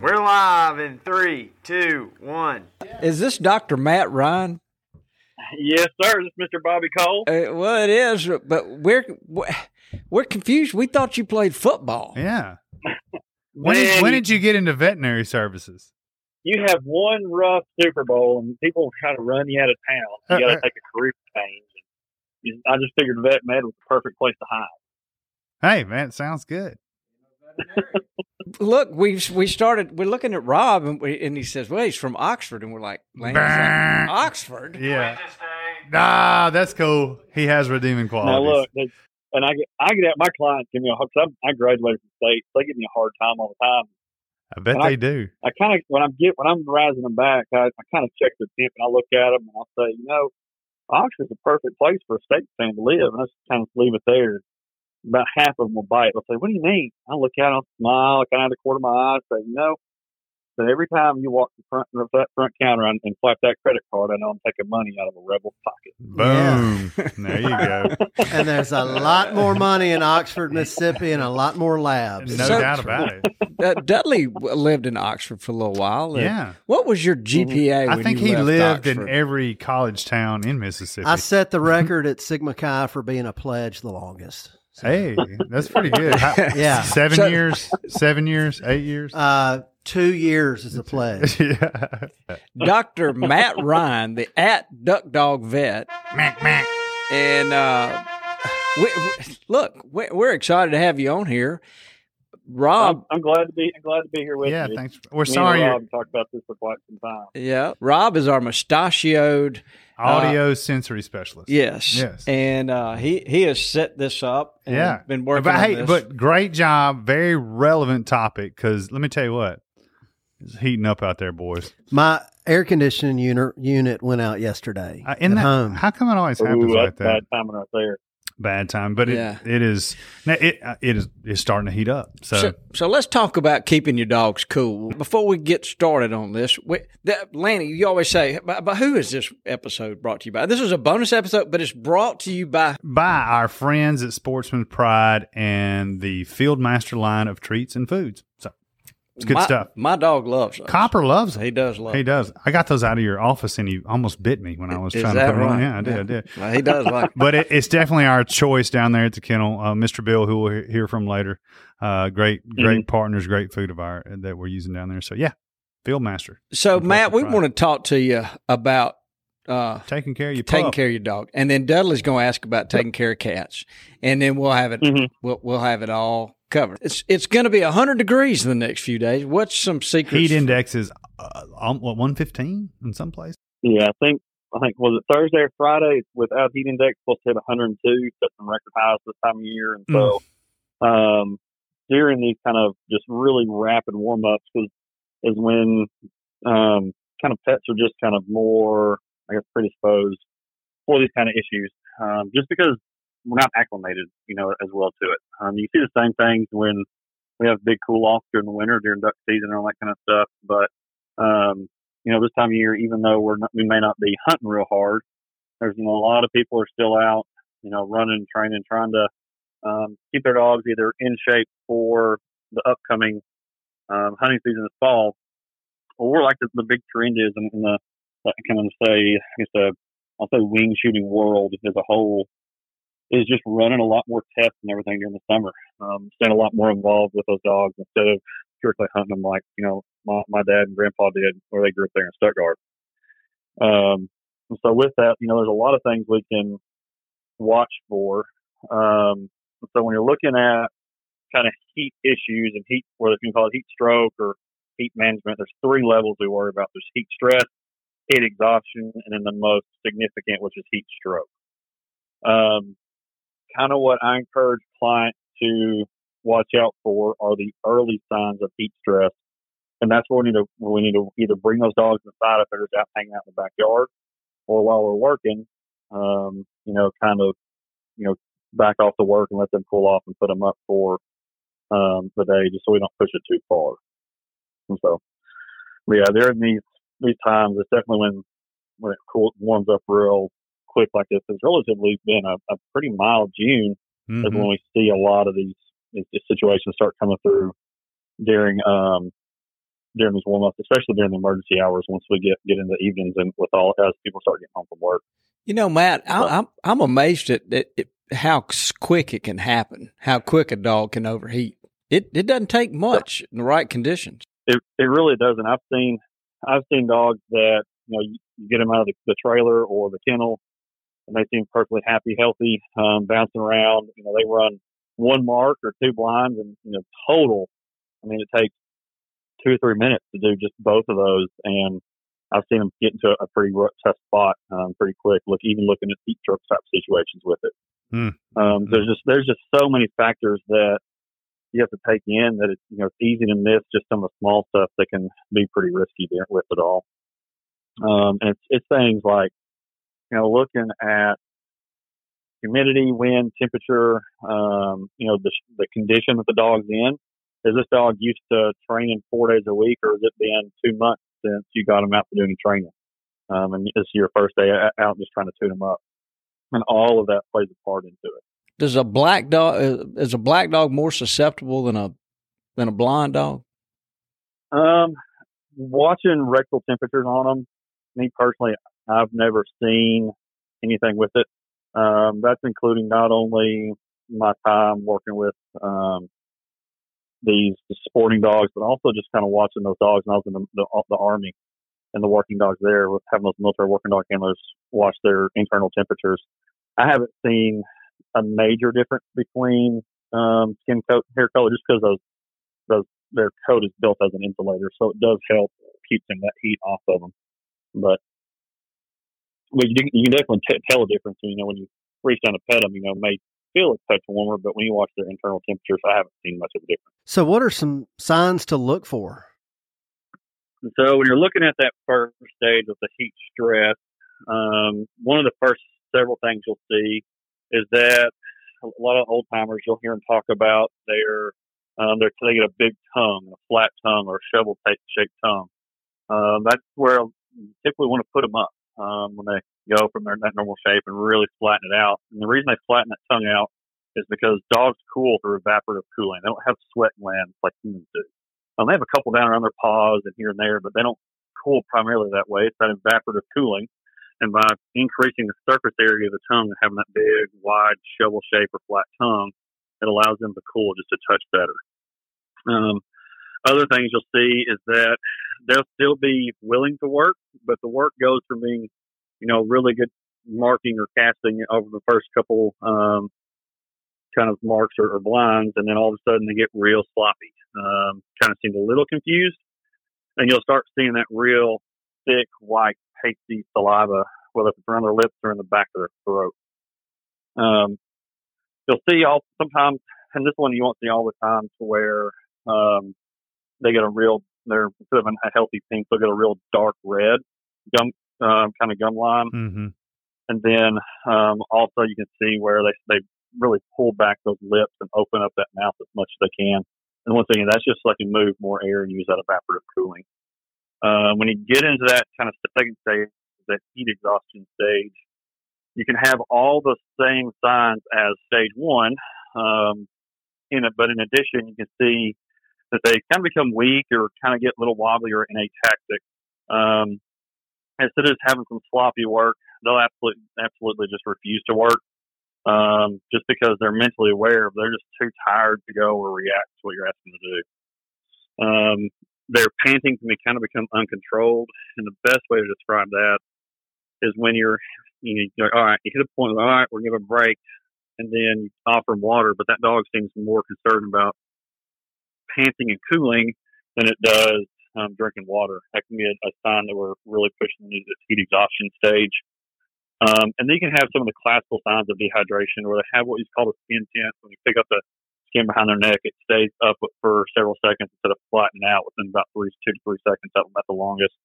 We're live in three, two, one. Is this Dr. Matt Ryan? Yes, sir. This is Mr. Bobby Cole. Uh, well, it is, but we're we're confused. We thought you played football. Yeah. When did, when did you get into veterinary services? You have one rough Super Bowl, and people try to run you out of town. You got to take a career change. You- I just figured vet med was the perfect place to hide. Hey, man, it sounds good. Look, we we started. We're looking at Rob, and, we, and he says, "Well, he's from Oxford," and we're like, like, Oxford." Yeah. Ah, that's cool. He has redeeming Now qualities. look, they- and I get I get out my clients give me a hard. Cause I, I graduated from state. They give me a hard time all the time. I bet and I- they do. I kind of when I'm get when I'm rising them back, I, I kind of check their temp and I look at them and I say, you know, Oxford's a perfect place for a state fan to live, and let's kind of leave it there. About half of them will bite. They'll say, "What do you mean?" I look at them, smile, kind of the corner of my eye, say, "You know." But every time you walk the front of that front counter and, and flap that credit card, I know I'm taking money out of a rebel pocket. Boom. There you go. and there's a lot more money in Oxford, Mississippi, and a lot more labs. No So doubt about it. Uh, Dudley lived in Oxford for a little while. Yeah. What was your GPA? I when think you he left lived in every college town in Mississippi. I set the record at Sigma Chi for being a pledge the longest. So, hey, that's pretty good. Yeah. Seven So- years, seven years, eight years. Uh, two years is a pledge. yeah. Dr. Matt Ryan, the at Duck Dog Vet, Mac, mac. and uh, we, we- look, we- we're excited to have you on here. Rob, I'm, I'm glad to be I'm glad to be here with Yeah, you. Yeah, thanks. We're Me sorry. and your Rob talked about this for quite some time. yeah, Rob is our mustachioed Audio sensory specialist. Yes. Yes. And uh, he he has set this up. And Yeah. Been working but on hey, this. but great job. Very relevant topic because let me tell you what, it's heating up out there, boys. My air conditioning unit unit went out yesterday Uh, in at that, home. how come it always happens Ooh, like that? bad timing right there. Bad time, but it, Yeah. it is now it uh, it is it's starting to heat up. So, so, so let's talk about keeping your dogs cool. Before we get started on this, we, that, Lanny, you always say, but, but who is this episode brought to you by? This is a bonus episode, but it's brought to you by. by our friends at Sportsman's Pride and the Fieldmaster line of treats and foods. So it's good my, stuff. My dog loves those. Copper loves it. He does love He does. I got those out of your office, and you almost bit me when I was Is trying to put them on. Yeah, I did. I did. Well, he does like But it, it's definitely our choice down there at the kennel. Uh, Mr. Bill, who we'll hear from later, uh, great, great partners, great food of our that we're using down there. So yeah, Fieldmaster So, Matt, we want to talk to you about uh, taking care of your taking pup. care of your dog, and then Dudley's going to ask about taking care of cats, and then we'll have it. Mhm. We'll we'll have it all covered. It's it's going to be hundred degrees in the next few days. What's some secrets? Heat index is uh, um, what one fifteen in some place. Yeah, I think I think was it Thursday or Friday without heat index supposed to hit 102, set some record highs this time of year, and so um, during these kind of just really rapid warm ups is is when um, kind of pets are just kind of more I guess predisposed for these kind of issues, um, just because we're not acclimated, you know, as well to it. Um, you see the same things when we have big cool off during the winter, during duck season, and all that kind of stuff, but um, you know, this time of year, even though we're not, we may not be hunting real hard, there's you know, a lot of people are still out, you know, running, training, trying to um, keep their dogs either in shape for the upcoming um, hunting season this fall, or like the, the big trend is in, in the I can say, it's a, I'll say wing shooting world as a whole is just running a lot more tests and everything during the summer. Um, staying a lot more involved with those dogs instead of strictly hunting them like, you know, my, my dad and grandpa did where they grew up there in Stuttgart. Um, and so with that, you know, there's a lot of things we can watch for. Um, so when you're looking at kind of heat issues and heat, whether you can call it heat stroke or heat management, there's three levels we worry about. There's heat stress, heat exhaustion, and then the most significant, which is heat stroke. Um, kind of what I encourage clients to watch out for are the early signs of heat stress. And that's where we need to, we need to either bring those dogs inside if they're just out hanging out in the backyard or while we're working, um, you know, kind of, you know, back off the work and let them cool off and put them up for, um, the day just so we don't push it too far. And so, yeah, there in these, these times, it's definitely when, when it cool, warms up real quick like this. It's relatively been a, a pretty mild June mm-hmm. is when we see a lot of these, these situations start coming through during, um, during these warm ups, especially during the emergency hours once we get, get into the evenings and with all, as people start getting home from work. You know, Matt, I, I'm, I'm amazed at, at, at how quick it can happen, how quick a dog can overheat. It, it doesn't take much in the right conditions. It, it really doesn't. I've seen, I've seen dogs that, you know, you, you get them out of the, the trailer or the kennel and they seem perfectly happy, healthy, um, bouncing around. You know, they run one mark or two blinds, and you know, total. I mean, it takes two or three minutes to do just both of those, and I've seen them get into a pretty tough spot um, pretty quick. Look, even looking at heat stroke type situations with it. Mm. Um, there's just there's just so many factors that you have to take in that it's you know it's easy to miss just some of the small stuff that can be pretty risky with it all. Um, and it's it's things like you know, looking at humidity, wind, temperature, um, you know, the, the condition that the dog's in. Is this dog used to training four days a week, or has it been two months since you got him out to do any training? Um, and this is your first day out just trying to tune him up, and all of that plays a part into it. Does a black dog is a black dog more susceptible than a than a blind dog? Um, watching rectal temperatures on them, me personally, I've never seen anything with it. Um, that's including not only my time working with um, these sporting dogs, but also just kind of watching those dogs. And I was in the, the, the army and the working dogs there, with having those military working dog handlers watch their internal temperatures. I haven't seen a major difference between um, skin coat, hair color, just because those those their coat is built as an insulator, so it does help keep some that heat off of them. But well, you, you can definitely t- tell a difference. You know, when you reach down to pet them, you know, may feel a touch warmer, but when you watch their internal temperatures, I haven't seen much of a difference. So, what are some signs to look for? So, when you're looking at that first stage of the heat stress, um, one of the first several things you'll see is that a lot of old timers you'll hear them talk about their um, they're, they get a big tongue, a flat tongue, or a shovel shaped tongue. Um, that's where you typically want to put them up um, when they go from their normal shape and really flatten it out. And the reason they flatten that tongue out is because dogs cool through evaporative cooling. They don't have sweat glands like humans do. Um, they have a couple down around their paws and here and there, but they don't cool primarily that way. It's that evaporative cooling. And by increasing the surface area of the tongue and having that big, wide, shovel shape or flat tongue, it allows them to cool just a touch better. Um, other things you'll see is that they'll still be willing to work, but the work goes from being, you know, really good marking or casting over the first couple um, kind of marks or, or, blinds, and then all of a sudden they get real sloppy. Um, kind of seem a little confused, and you'll start seeing that real thick, white, pasty saliva, whether it's around their lips or in the back of their throat. Um, you'll see all sometimes, and this one you won't see all the time, to where um, they get a real they're instead of a healthy pink, they'll get a real dark red gum um, kind of gum line. Mm-hmm. And then um, also you can see where they they really pull back those lips and open up that mouth as much as they can. And once again, that's just so they can move more air and use that evaporative cooling. Uh, when you get into that kind of second stage, that heat exhaustion stage, you can have all the same signs as stage one um, in it, but in addition, you can see that they kind of become weak or kind of get a little wobbly or inatactic. Um, instead of just having some sloppy work, they'll absolutely absolutely just refuse to work. Um, just because they're mentally aware, they're just too tired to go or react to what you're asking them to do. Um, their panting can be kind of become uncontrolled, and the best way to describe that is when you're, you know, all right, you hit a point, all right, we're give a break, and then you offer them water, but that dog seems more concerned about panting and cooling than it does um, drinking water. That can be a, a sign that we're really pushing into the heat exhaustion stage. Um, and then you can have some of the classical signs of dehydration where they have what is called a skin tent. When you pick up the skin behind their neck, it stays up for several seconds instead of flattening out within about three, two to three seconds That's about the longest.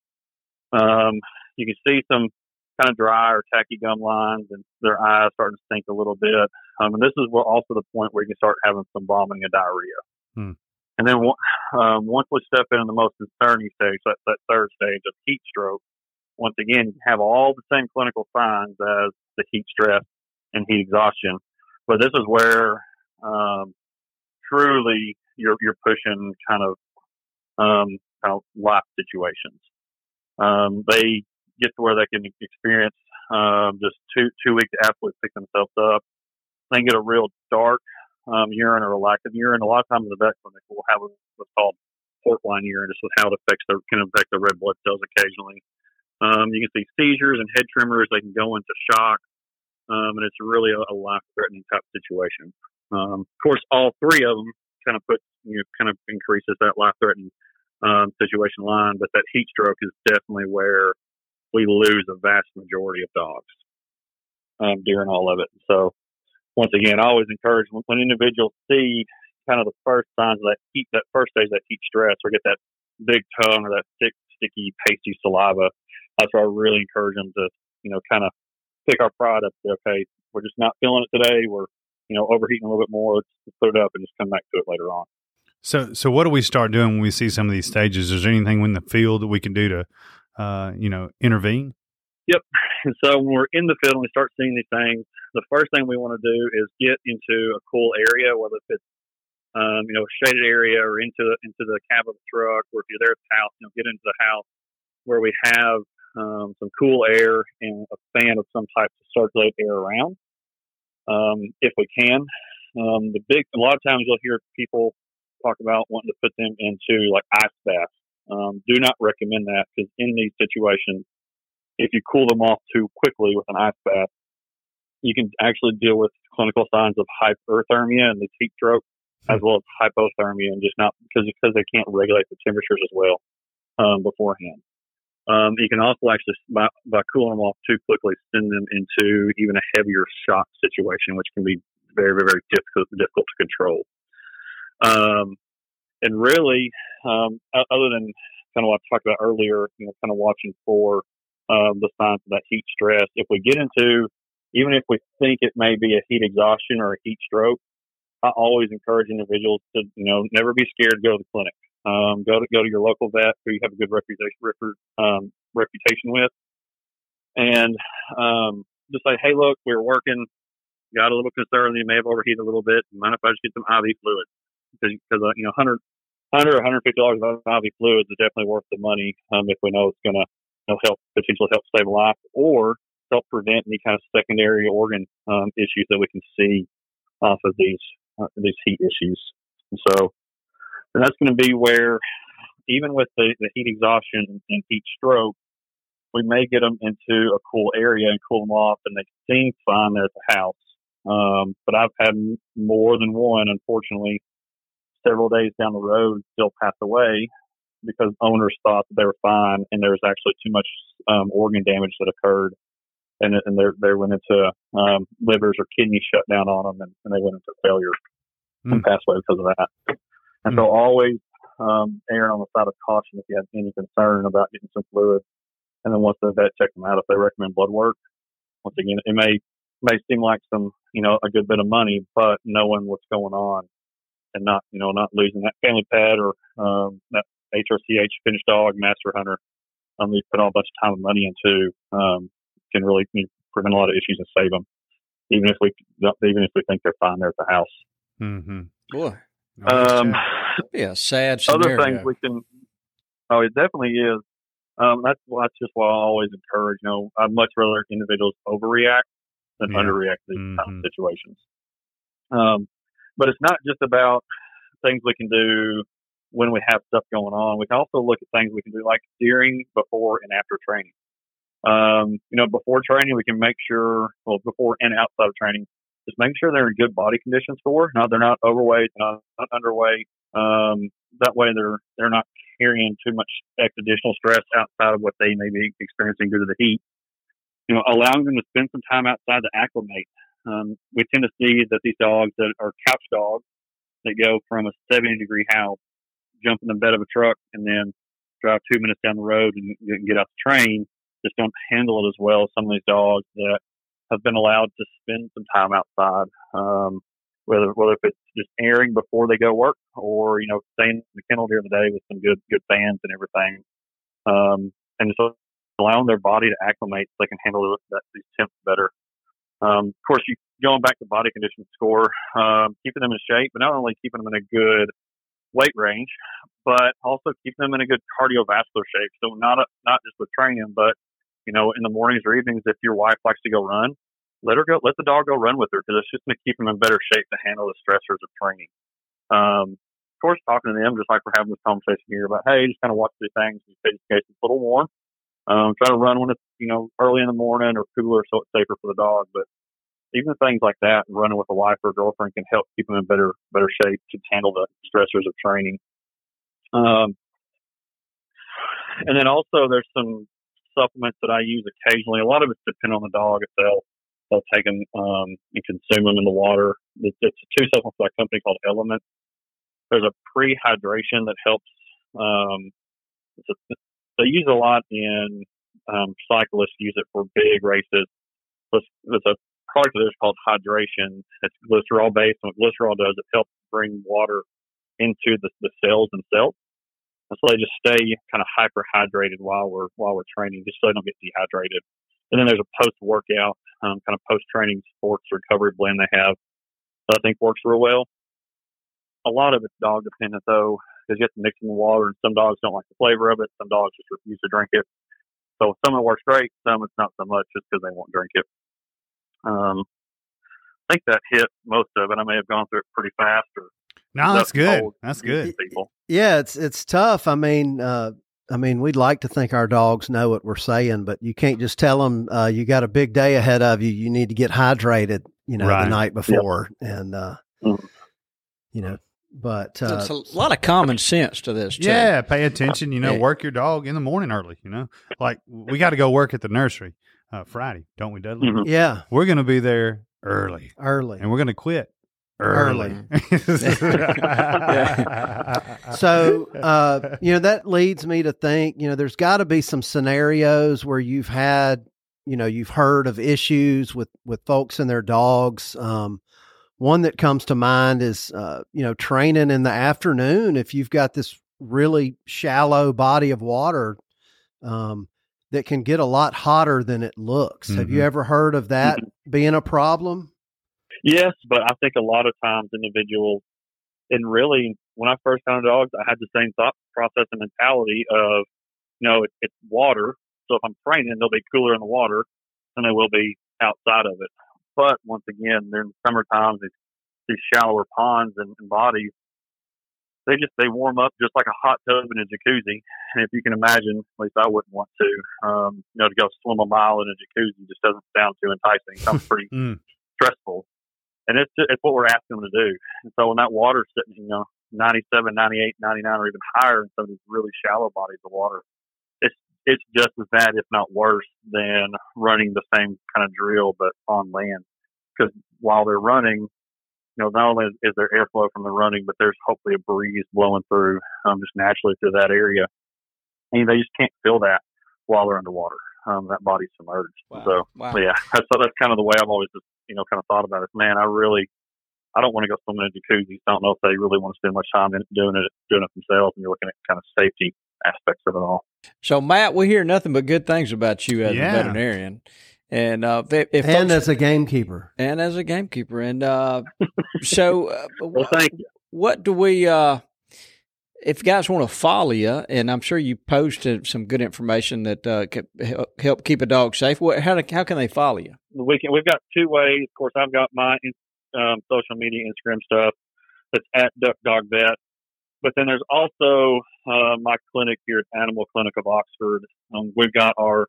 Um, you can see some kind of dry or tacky gum lines and their eyes starting to stink a little bit. Um, and this is where also the point where you can start having some vomiting and diarrhea. Hmm. And then um, once we step into the most concerning stage, that, that third stage of heat stroke, once again, you have all the same clinical signs as the heat stress and heat exhaustion. But this is where um, truly you're, you're pushing kind of, um, kind of life situations. Um, they get to where they can experience um, just two two weeks to absolutely pick themselves up. They get a real dark um, urine or a lack of urine. A lot of times the vet clinic will have what's called port wine urine, just with how it affects their can affect the red blood cells occasionally. Um, you can see seizures and head tremors. They can go into shock, um, and it's really a, a life-threatening type situation. Um, of course, all three of them kind of put you know kind of increases that life-threatening um, situation line, but that heat stroke is definitely where we lose a vast majority of dogs um, during all of it. So once again, I always encourage when, when individuals see kind of the first signs of that heat, that first stage, that heat stress, or get that big tongue or that thick, sticky, pasty saliva. That's where I really encourage them to, you know, kind of pick our pride up. Okay, we're just not feeling it today. We're, you know, overheating a little bit more. Let's put it up and just come back to it later on. So, so what do we start doing when we see some of these stages? Is there anything in the field that we can do to, uh, you know, intervene? Yep. And so when we're in the field and we start seeing these things, the first thing we want to do is get into a cool area, whether it's um, you know, a shaded area or into the, into the cab of the truck, or if you're there at the house, you know, get into the house where we have um, some cool air and a fan of some type to circulate air around, um, if we can. Um, the big, a lot of times you'll hear people talk about wanting to put them into like ice baths. Um, do not recommend that because in these situations, if you cool them off too quickly with an ice bath, you can actually deal with clinical signs of hyperthermia and the heat stroke, as well as hypothermia, and just not because because they can't regulate the temperatures as well um, beforehand. Um, you can also actually, by, by cooling them off too quickly, send them into even a heavier shock situation, which can be very, very, very difficult, difficult to control. Um, and really, um, other than kind of what I talked about earlier, you know, kind of watching for um, the signs of that heat stress. If we get into even if we think it may be a heat exhaustion or a heat stroke, I always encourage individuals to, you know, never be scared to go to the clinic. Um, go to go to your local vet who you have a good reputation um, reputation with, and um, just say, hey, look, we are working, got a little concerned you may have overheated a little bit. Mind if I just get some IV fluid? Because, because uh, you know, 100 100 or 150 dollars of IV fluids is definitely worth the money um, if we know it's going to you know, help potentially help save a life, or help prevent any kind of secondary organ um, issues that we can see off of these uh, these heat issues. And so, and that's going to be where, even with the, the heat exhaustion and heat stroke, we may get them into a cool area and cool them off, and they seem fine there at the house. Um, but I've had more than one, unfortunately, several days down the road, still pass away because owners thought that they were fine, and there was actually too much um, organ damage that occurred and and they they went into um, livers or kidneys shut down on them, and, and they went into failure mm. and passed away because of that. And mm. so always um, erring on the side of caution if you have any concern about getting some fluid. And then once the vet checks them out, if they recommend blood work, once again, it may may seem like some you know a good bit of money, but knowing what's going on and not you know not losing that family pet or um, that HRCH Finnish dog master hunter um, we put all a bunch of time and money into um, can really you know, prevent a lot of issues and save them, even if we even if we think they're fine there at the house. Mm-hmm. Boy, um, yeah, sad. Other things we can. Oh, it definitely is. Um, that's that's just why I always encourage. You know, I'd much rather individuals overreact than Yeah. underreact to these kind of situations. Um, but it's not just about things we can do when we have stuff going on. We can also look at things we can do like during, before, and after training. Um, you know, before training, we can make sure, well, before and outside of training, just make sure they're in good body conditions for. Now they're not overweight, not, not underweight. Um, that way they're they're not carrying too much additional stress outside of what they may be experiencing due to the heat. You know, allowing them to spend some time outside to acclimate. Um, we tend to see that these dogs that are couch dogs that go from a 70 degree house, jump in the bed of a truck, and then drive two minutes down the road and get- out the train, just don't handle it as well as some of these dogs that have been allowed to spend some time outside. Um, whether whether if it's just airing before they go work or you know staying in the kennel during the day with some good good fans and everything, um, and so allowing their body to acclimate so they can handle these temps better. Um, of course, you going back to body condition score, um, keeping them in shape, but not only keeping them in a good weight range, but also keep them in a good cardiovascular shape. So not a, not just with training, but you know, in the mornings or evenings, if your wife likes to go run, let her go. Let the dog go run with her because it's just going to keep them in better shape to handle the stressors of training. Um, of course, talking to them just like we're having this conversation here about, hey, just kind of watch these things in case it's a little warm. Um, try to run when it's you know early in the morning or cooler, so it's safer for the dog. But even things like that, running with a wife or a girlfriend can help keep them in better better shape to handle the stressors of training. Um, and then also there's some supplements that I use occasionally. A lot of it's dependent on the dog if they'll they'll take them um, and consume them in the water. It's, it's two supplements by a company called Element. There's a pre-hydration that helps. Um, a, they use a lot in um, cyclists use it for big races. It's a product of theirs called hydration. It's glycerol based, and what glycerol does, it helps bring water into the, the cells themselves. And so they just stay kind of hyperhydrated while we're while we're training, just so they don't get dehydrated. And then there's a post workout, um, kind of post training sports recovery blend they have that I think works real well. A lot of it's dog dependent though, because you have to mix in the water, and some dogs don't like the flavor of it. Some dogs just refuse to drink it. So some of it works great, some it's not so much, just because they won't drink it. Um, I think that hit most of it. I may have gone through it pretty fast, or No, that's good. That's good. people. Yeah, it's it's tough. I mean, uh, I mean, we'd like to think our dogs know what we're saying, but you can't just tell them uh, you got a big day ahead of you. You need to get hydrated, you know, Right. the night before, and uh, Mhm. you know, but uh, There's a lot of common sense to this. Too. Yeah, pay attention. You know, work your dog in the morning early. You know, like we got to go work at the nursery uh, Friday, don't we, Dudley? Mhm. yeah, We're going to be there early, early. and we're going to quit early. So, uh, you know, that leads me to think, you know, there's got to be some scenarios where you've had, you know, you've heard of issues with with folks and their dogs. Um, one that comes to mind is, uh, you know, training in the afternoon. If you've got this really shallow body of water, um, that can get a lot hotter than it looks. Have you Mhm. ever heard of that being a problem? Yes, but I think a lot of times individuals, and really, when I first found dogs, I had the same thought process and mentality of, you know, it, it's water. So if I'm training, they'll be cooler in the water than they will be outside of it. But once again, during the summer times, these, these shallower ponds and, and bodies, they just they warm up just like a hot tub in a jacuzzi. And if you can imagine, at least I wouldn't want to, um, you know, to go swim a mile in a jacuzzi just doesn't sound too enticing. It sounds pretty Mm. stressful. And it's it's what we're asking them to do. And so when that water's sitting, you know, 97, 98, 99, or even higher in some of these really shallow bodies of water, it's it's just as bad, if not worse, than running the same kind of drill but on land. Because while they're running, you know, not only is there airflow from the running, but there's hopefully a breeze blowing through um, just naturally through that area, and they just can't feel that while they're underwater. Um, that body's submerged. Wow. So Wow. yeah, that's that's kind of the way I've always just you know kind of thought about it. Man, I really I don't want to go swimming in jacuzzis. I don't know if they really want to spend much time in doing it doing it themselves. And you're looking at kind of safety aspects of it all. So Matt, we hear nothing but good things about you as Yeah. a veterinarian, and uh, if, if and folks- as a gamekeeper. and as a gamekeeper, and uh, so uh, Well, thank you. what do we uh if guys want to follow you, and I'm sure you posted some good information that uh, can help- help keep a dog safe. What, how do, how can they follow you? we can, we've got two ways. Of course, I've got my um, social media, Instagram stuff. That's at Duck Dog Vet. But then there's also uh, my clinic here at Animal Clinic of Oxford. Um, we've got our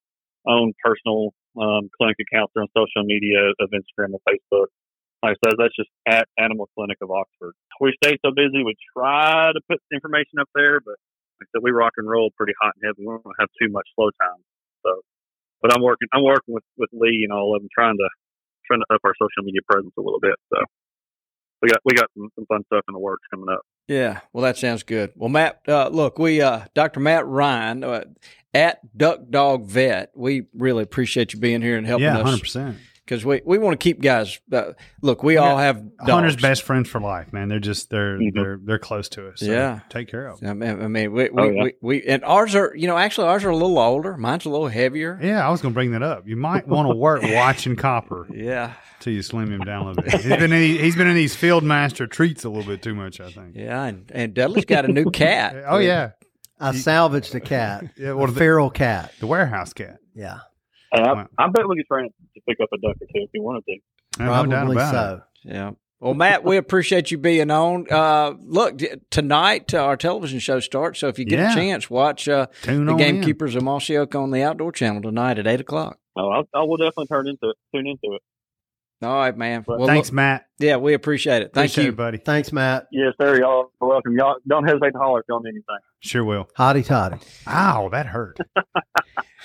own personal um, clinic accounts on social media of Instagram and Facebook. Like I said, that's just at Animal Clinic of Oxford. We stay so busy, we try to put information up there, but like I said, we rock and roll pretty hot and heavy. We don't have too much slow time. So, but I'm working, I'm working with, with Lee and all of them, trying to trying to up our social media presence a little bit. So, we got we got some, some fun stuff in the works coming up. Yeah, well, that sounds good. Well, Matt, uh, look, we, uh, Dr. Matt Ryan uh, at Duck Dog Vet, we really appreciate you being here and helping Yeah, us hundred percent. Because we, we want to keep guys. Uh, look, we all have dogs. Hunter's best friends for life, man. They're just they're Mhm. they're they're close to us. So Yeah. take care of. 'em. I mean, I mean we, we, Oh, yeah. we, we, and ours are, you know, actually ours are a little older. Mine's a little heavier. Yeah, I was going to bring that up. You might want to work watching Copper Yeah. till you slim him down a little bit. He's been in, these- he's been in these field master treats a little bit too much, I think. Yeah. And, and Dudley's got a new cat. Oh yeah, I salvaged a cat, yeah. a the, feral cat. the warehouse cat? Yeah, Hey, I, Wow. I bet we could train to pick up a duck or two if you wanted to. No, no doubt probably about so. Yeah. Well, Matt, we appreciate you being on. Uh, look, tonight uh, our television show starts, so if you get Yeah. a chance, watch uh. Tune the on in. Gamekeepers of Mossy Oak on the Outdoor Channel tonight at eight o'clock. Oh, I'll, I will definitely turn into it, tune into it. All right, man. Well, Well, Thanks, look- Matt. yeah, we appreciate it. Thank Appreciate you. it, buddy. Thanks, Matt. Yes, sir. Y'all are welcome. Y'all don't hesitate to holler if y'all need anything. Sure will. Hotty toddy. Ow, that hurt.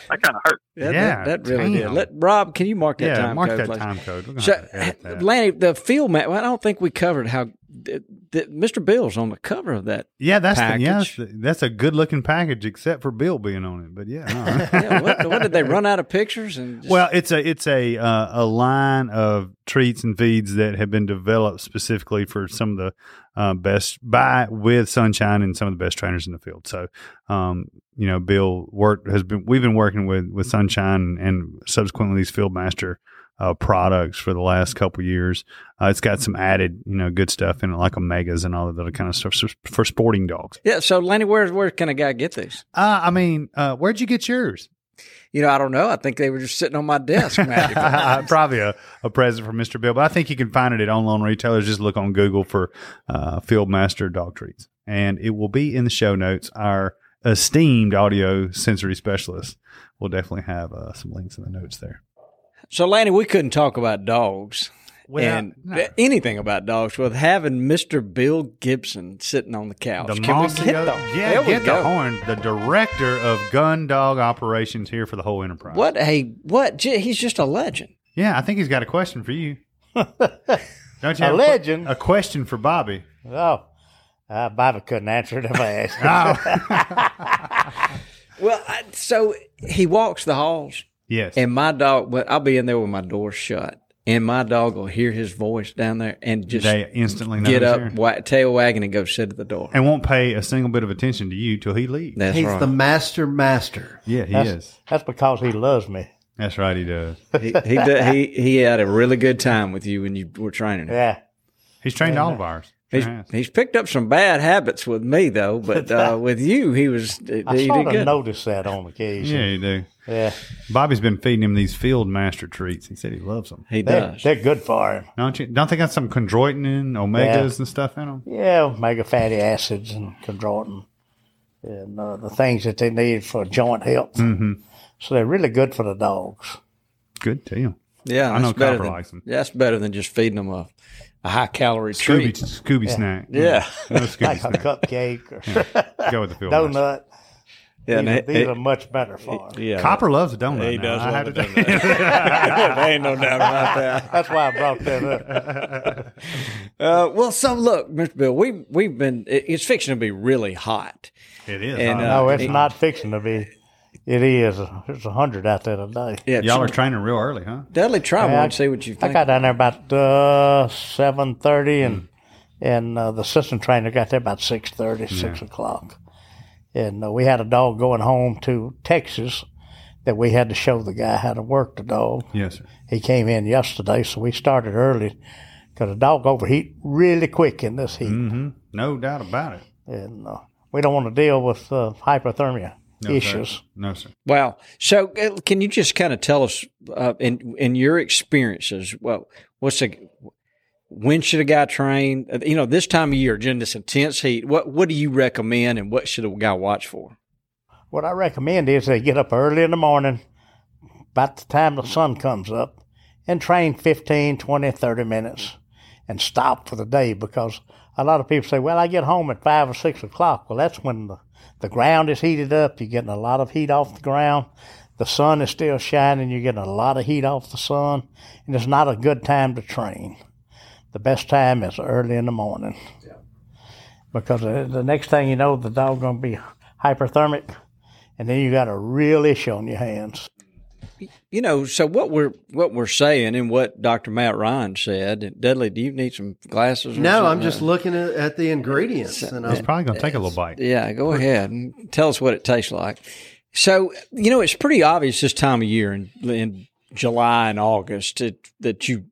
That kind of hurt. That, Yeah, that, that really did. Let Rob, can you mark that yeah, time mark code, that please? time code. We're gonna So, have to edit that. Lanny, the field man. Well, I don't think we covered how th- th- Mr. Bill's on the cover of that. Yeah, that's the, yeah, that's, the, that's a good looking package, except for Bill being on it. But yeah, no. Yeah, what, what did they run out of pictures? And just- well, it's a it's a uh, a line of treats and feeds that have been developed specifically for some of the uh, best by with Sunshine and some of the best trainers in the field. So, um, you know, Bill worked has been we've been working with with Sunshine and subsequently these Fieldmaster uh, products for the last couple years. Uh, it's got some added you know good stuff in it like omegas and all of that other kind of stuff so for sporting dogs. yeah. So, Lanny, where where can a guy get these? Uh, I mean, uh, where'd you get yours? You know, I don't know. I think they were just sitting on my desk magically. Probably a, a present from Mr. Bill, but I think you can find it at online retailers. Just look on Google for uh, Fieldmaster dog treats, and it will be in the show notes. Our esteemed audio sensory specialist will definitely have uh, some links in the notes there. So, Lanny, we couldn't talk about dogs Well, and no. anything about dogs with having Mr. Bill Gibson sitting on the couch. The Can we get the- yeah, there we get the horn. The director of gun dog operations here for the whole enterprise. What a what? He's just a legend. Yeah, I think he's got a question for you. Don't you? A have que- legend? A question for Bobby. Oh, uh, Bobby couldn't answer it if I asked. Oh, Well, I, so he walks the halls, yes. and my dog. But I'll be in there with my door shut, and my dog will hear his voice down there and just they instantly know get up, wa- tail wagging, and go sit at the door. and won't pay a single bit of attention to you till he leaves. That's He's right. the master master. yeah, he That's, is. that's because he loves me. That's right, he does. he he, do- he he had a really good time with you when you were training him. Yeah. He's trained all of ours. He's, he's picked up some bad habits with me though, but uh, with you, he was he, I he sort did of good. noticed that on occasion. Yeah, you do. Yeah. Bobby's been feeding him these field master treats. He said he loves them. He They're, does. they're good for him. Don't you? Don't they got some chondroitin, omegas, and stuff in them? Yeah, omega fatty acids and chondroitin and uh, the things that they need for joint health. Mm-hmm. So they're really good for the dogs. Good deal. Yeah, I know that's better Copper than, likes 'em. That's better than just feeding them a, a high calorie Scooby, treat. Scooby snack. Yeah. No Scooby Like a snack. cupcake or Go with the field master. donut. Yeah, these, it- these it- are much better for them. yeah. Copper loves a donut. He now. does I love have a to- donut. there ain't no doubt about that. That's why I brought that up. Uh, well, so look, Mr. Bill, we we've been. it- It's fixing to be really hot. It is. And, huh? uh, No, it's it- not fixing to be. It is. There's a hundred out there today. Yeah, Y'all are training real early, huh? Dudley, try Yeah, one I- and see what you think. I got down there about uh, seven thirty, and and uh, the assistant trainer got there about 6.30, 6 o'clock. And uh, we had a dog going home to Texas that we had to show the guy how to work the dog. Yes, sir. He came in yesterday, so we started early because the dog overheat really quick in this heat. Mm-hmm. No doubt about it. And uh, we don't want to deal with uh, hypothermia No, issues. Sir. No, sir. Wow. So, uh, can you just kind of tell us uh, in in your experiences? Well, what's the when should a guy train? You know, this time of year, during this intense heat, what what do you recommend, and what should a guy watch for? What I recommend is they get up early in the morning, about the time the sun comes up, and train 15, 20, 30 minutes and stop for the day because a lot of people say, well, I get home at 5 or 6 o'clock. Well, that's when the, the ground is heated up. You're getting a lot of heat off the ground. The sun is still shining. You're getting a lot of heat off the sun. And it's not a good time to train. The best time is early in the morning. Because the the next thing you know, the dog going to be hyperthermic and then you got a real issue on your hands. You know, so what we're what we're saying, and what Dr. Matt Ryan said. Dudley, do you need some glasses? Or No, I'm just looking at, at the ingredients, and It's I'm, probably going to take a little bite. Yeah, go ahead and tell us what it tastes like. So, you know, it's pretty obvious this time of year in, in July and August that, that you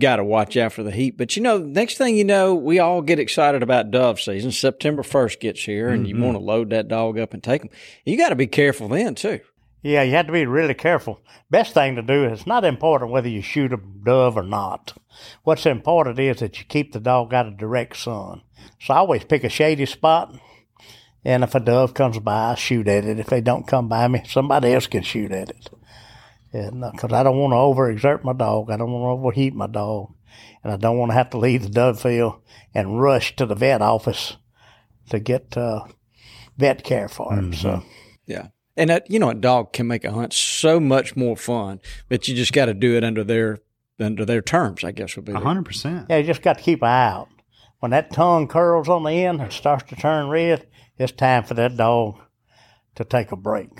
got to watch out for the heat. But, you know, next thing you know, we all get excited about dove season. September 1st gets here and you mm-hmm. want to load that dog up and take him. You got to be careful then, too. Yeah, you have to be really careful. Best thing to do is not important whether you shoot a dove or not. What's important is that you keep the dog out of direct sun. So I always pick a shady spot, and if a dove comes by, I shoot at it. If they don't come by me, somebody else can shoot at it. And because I don't want to overexert my dog, I don't want to overheat my dog, and I don't want to have to leave the dove field and rush to the vet office to get uh, vet care for him. So. Yeah. And that, you know, a dog can make a hunt so much more fun, but you just got to do it under their under their terms. I guess would be. the- 100%. Yeah, you just got to keep an eye out. When that tongue curls on the end and starts to turn red, it's time for that dog to take a break.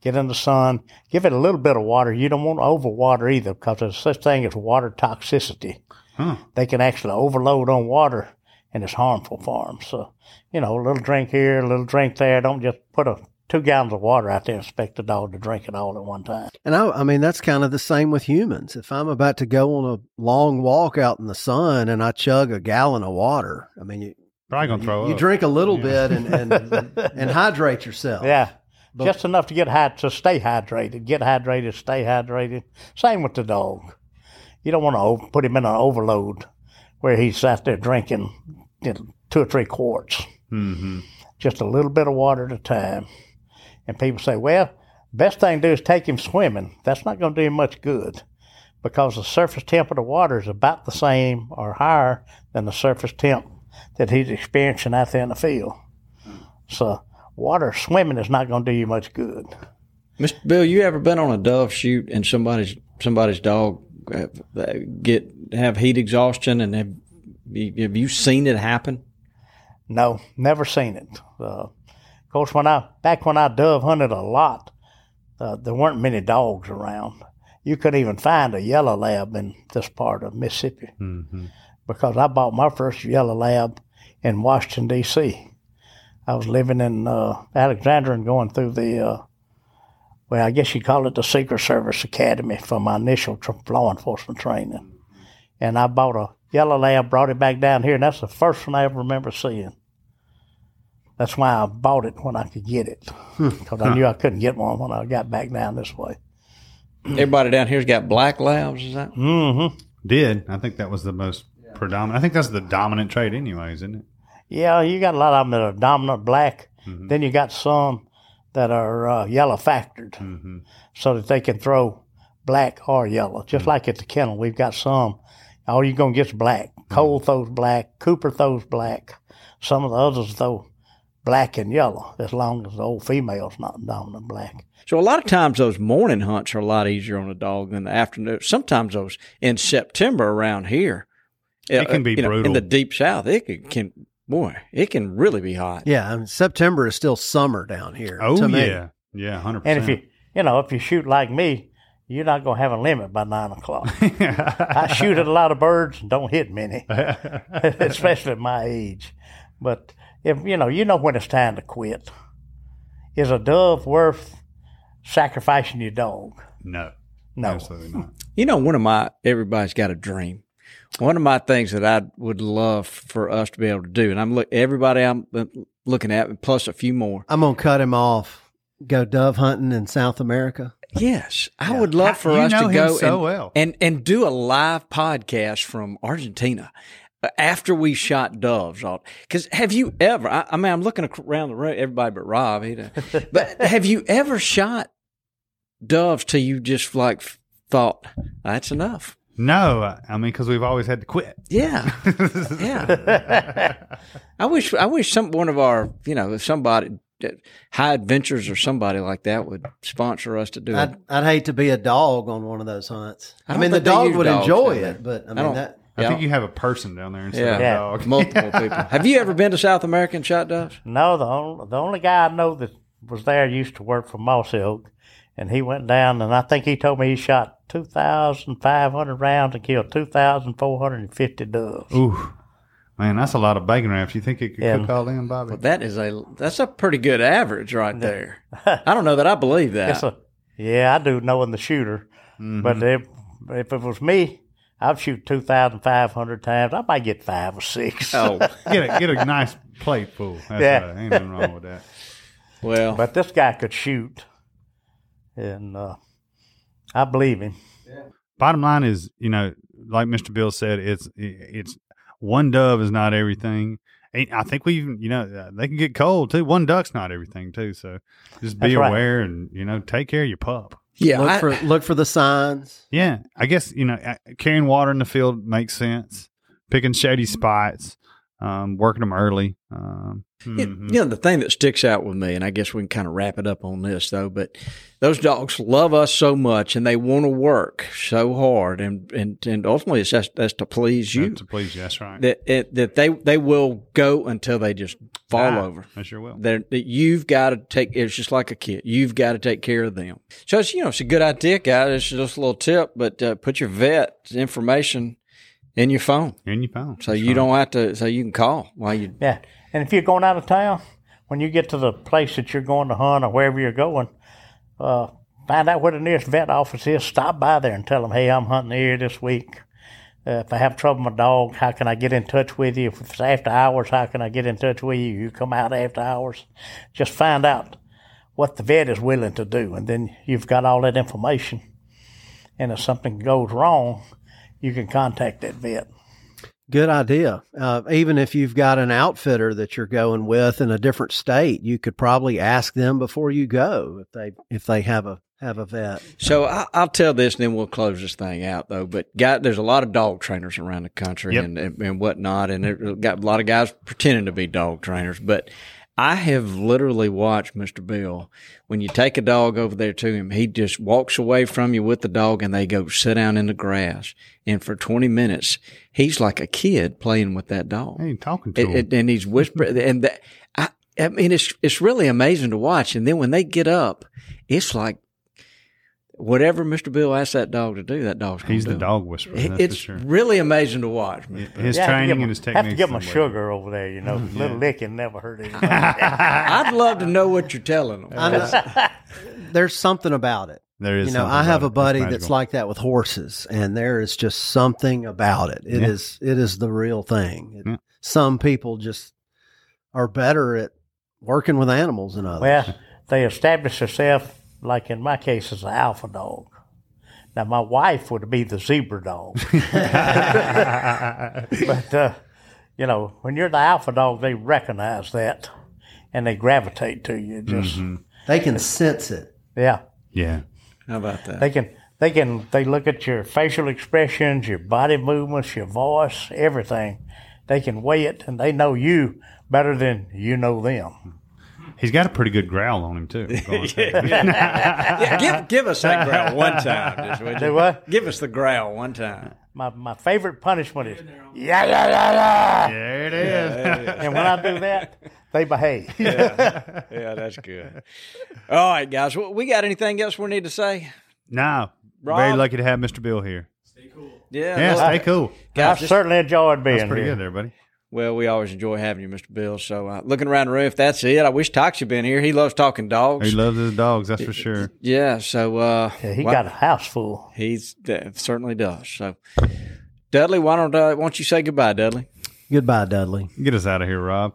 Get in the sun. Give it a little bit of water. You don't want to overwater either because there's such thing as water toxicity. Huh. They can actually overload on water and it's harmful for them. So, you know, a little drink here, a little drink there. Don't just put a two gallons of water out there and expect the dog to drink it all at one time. and I, I mean that's kind of the same with humans. If I'm about to go on a long walk out in the sun and I chug a gallon of water, I mean you Probably going to throw you up. drink a little bit and, and and hydrate yourself. Yeah. But- Just enough to get hyd- to stay hydrated. Get hydrated, stay hydrated. Same with the dog. You don't want to put him in an overload where he's out there drinking you know, two or three quarts. hmm Just a little bit of water at a time. And people say, well, best thing to do is take him swimming. That's not going to do him much good because the surface temp of the water is about the same or higher than the surface temp that he's experiencing out there in the field. So water swimming is not going to do you much good. Mr. Bill, you ever been on a dove shoot and somebody's somebody's dog uh, get have heat exhaustion and have you, have you seen it happen? No, never seen it. Uh, of course, when I back when I dove hunted a lot, uh, there weren't many dogs around. You couldn't even find a yellow lab in this part of Mississippi hmm because I bought my first yellow lab in Washington D.C. I was living in uh, Alexandria and going through the, uh, well, I guess you call it the Secret Service Academy for my initial tr- law enforcement training. And I bought a yellow lab, brought it back down here, and that's the first one I ever remember seeing. That's why I bought it when I could get it, because I knew I couldn't get one when I got back down this way. Everybody down here's got black labs, is that? Mm-hmm. Did. I think that was the most predominant. I think that's the dominant trait, anyways, isn't it? Yeah, you got a lot of them that are dominant black. Then you got some that are uh, yellow factored, hmm so that they can throw black or yellow. Just like at the kennel, we've got some. All you're gonna get is black. Cole throws black. Cooper throws black. Some of the others throw black and yellow, as long as the old female's not dominant black. So a lot of times those morning hunts are a lot easier on a dog than the afternoon. Sometimes those in September around here, It can be you know, in brutal. the deep south. It can, can boy, it can really be hot. Yeah, I mean, September is still summer down here. Oh, to me. yeah. Yeah, 100%. And if you, you know, if you shoot like me, you're not gonna have a limit by nine o'clock. I shoot at a lot of birds and don't hit many. especially at my age. But if you know, you know when it's time to quit. Is a dove worth sacrificing your dog? no. No. Absolutely not. You know, one of my everybody's got a dream. One of my things that I would love for us to be able to do, and I'm look everybody I'm looking at, plus a few more. I'm gonna cut him off. Go dove hunting in South America. Yes, I would love for You us know to him go so and, well. and and do a live podcast from Argentina uh, after we shot doves. Because have you ever? I, I mean, I'm looking around the room, everybody but Rob. He but have you ever shot doves till you just like thought that's enough? No, I- I mean because we've always had to quit. Yeah, yeah. I wish I wish some one of our you know if somebody high adventures or somebody like that would sponsor us to do it. I'd, I'd hate to be a dog on one of those hunts. I I, mean, the dog would dogs enjoy it, but I I mean don't- that. I Yeah. think you have a person down there instead Yeah. of a dog. Multiple people. Have you ever been to South America and shot doves? No, the only, the only guy I know that was there used to work for Mossy Oak, and he went down, and I think he told me he shot 2,500 rounds and killed 2,450 doves. Ooh, man, that's a lot of bacon wraps. You think it could Yeah. cook all in, Bobby? Well, that is a that's a pretty good average right there. I don't know that I believe that. A, yeah, I do knowing the shooter, mm-hmm. but if, if it was me, I'd shoot 2,500 times. I might get five or six. oh get a get a nice plate full. That's Yeah. right. Ain't nothing wrong with that. well, But this guy could shoot, and uh, I believe him. Bottom line is, you know, like Mr. Bill said, it's it's one dove is not everything. And I think we, even, you know, uh, they can get cold too. One duck's not everything too. So just be That's right. aware and you know take care of your pup. yeah, Look I- for look for the signs. Yeah, I guess you know uh, carrying water in the field makes sense. Picking shady spots, um, working them early. Um, It- mhm. you know, the thing that sticks out with me, and I guess we can kind of wrap it up on this though, but those dogs love us so much and they want to work so hard, and and, and ultimately it's just that's to please you. to please you. That's right. That it, that they they will go until they just fall Ah, over. I sure will. They're, that you've got to take. It's just like a kid. You've got to take care of them. So it's you know it's a good idea, guys. It's just a little tip, but uh, put your vet information in your phone In your phone. so That's you right. don't have to. So you can call while you. Yeah, and if you're going out of town, when you get to the place that you're going to hunt or wherever you're going, uh, find out where the nearest vet office is. Stop by there and tell them, "Hey, I'm hunting here this week. Uh, if I have trouble with my dog, how can I get in touch with you? If it's after hours, how can I get in touch with you? You come out after hours. Just find out what the vet is willing to do, and then you've got all that information. And if something goes wrong, you can contact that vet. Good idea. Uh, even if you've got an outfitter that you're going with in a different state, you could probably ask them before you go if they if they have a have a vet. So I, I'll tell this, and then we'll close this thing out, though. But guy, there's a lot of dog trainers around the country Yep. and, and and whatnot, and got a lot of guys pretending to be dog trainers. But I have literally watched Mr. Bill when you take a dog over there to him, he just walks away from you with the dog, and they go sit down in the grass, and for 20 minutes, he's like a kid playing with that dog. Hey, talking to It- him. it- and he's whispering, and that, I, I mean, it's it's really amazing to watch. And then when they get up, it's like whatever Mister Bill asks that dog to do, that dog's going He's to the do. dog whisperer. That's it's for sure. really amazing to watch. Mr. His Yeah, training give and his techniques. Have to give him a sugar over there, you know. Oh, little licking never hurt anybody. I'd love to know what you're telling them. I'm there's something about it. There is. You know, I have a buddy that's like that with horses, and there is just something about it. It Yeah. is it is the real thing. It- Yeah. Some people just are better at working with animals than others. well, they establish themselves, like in my case, as an alpha dog. Now, my wife would be the zebra dog. but, uh, you know, when you're the alpha dog, they recognize that and they gravitate to you. Just, Mm-hmm. they can sense it. yeah. Yeah. How about that? They can, they can, they look at your facial expressions, your body movements, your voice, everything. They can weigh it and they know you better than you know them. He's got a pretty good growl on him too. I'm going to tell you. yeah, give give us that growl one time. Just, would Do you? what? Give us the growl one time. My, my favorite punishment is, yeah, yeah, yeah, yeah. there it is. And when I do that, they behave. Yeah, that's good. All right, guys. Well, we got anything else we need to say? no, very lucky to have Mr. Bill here. Stay cool. Yeah. Yeah, stay cool. I guys, just- certainly enjoyed being That's pretty here. good there, buddy. Well, we always enjoy having you, Mr. Bill. So, uh, looking around the room, if that's it, I wish Tox had been here. He loves talking dogs. He loves his dogs, that's for sure. yeah. So, uh, Yeah, he well, got a house full. He uh, certainly does. So, Dudley, why don't uh, why don't you say goodbye, Dudley? Goodbye, Dudley. Get us out of here, Rob.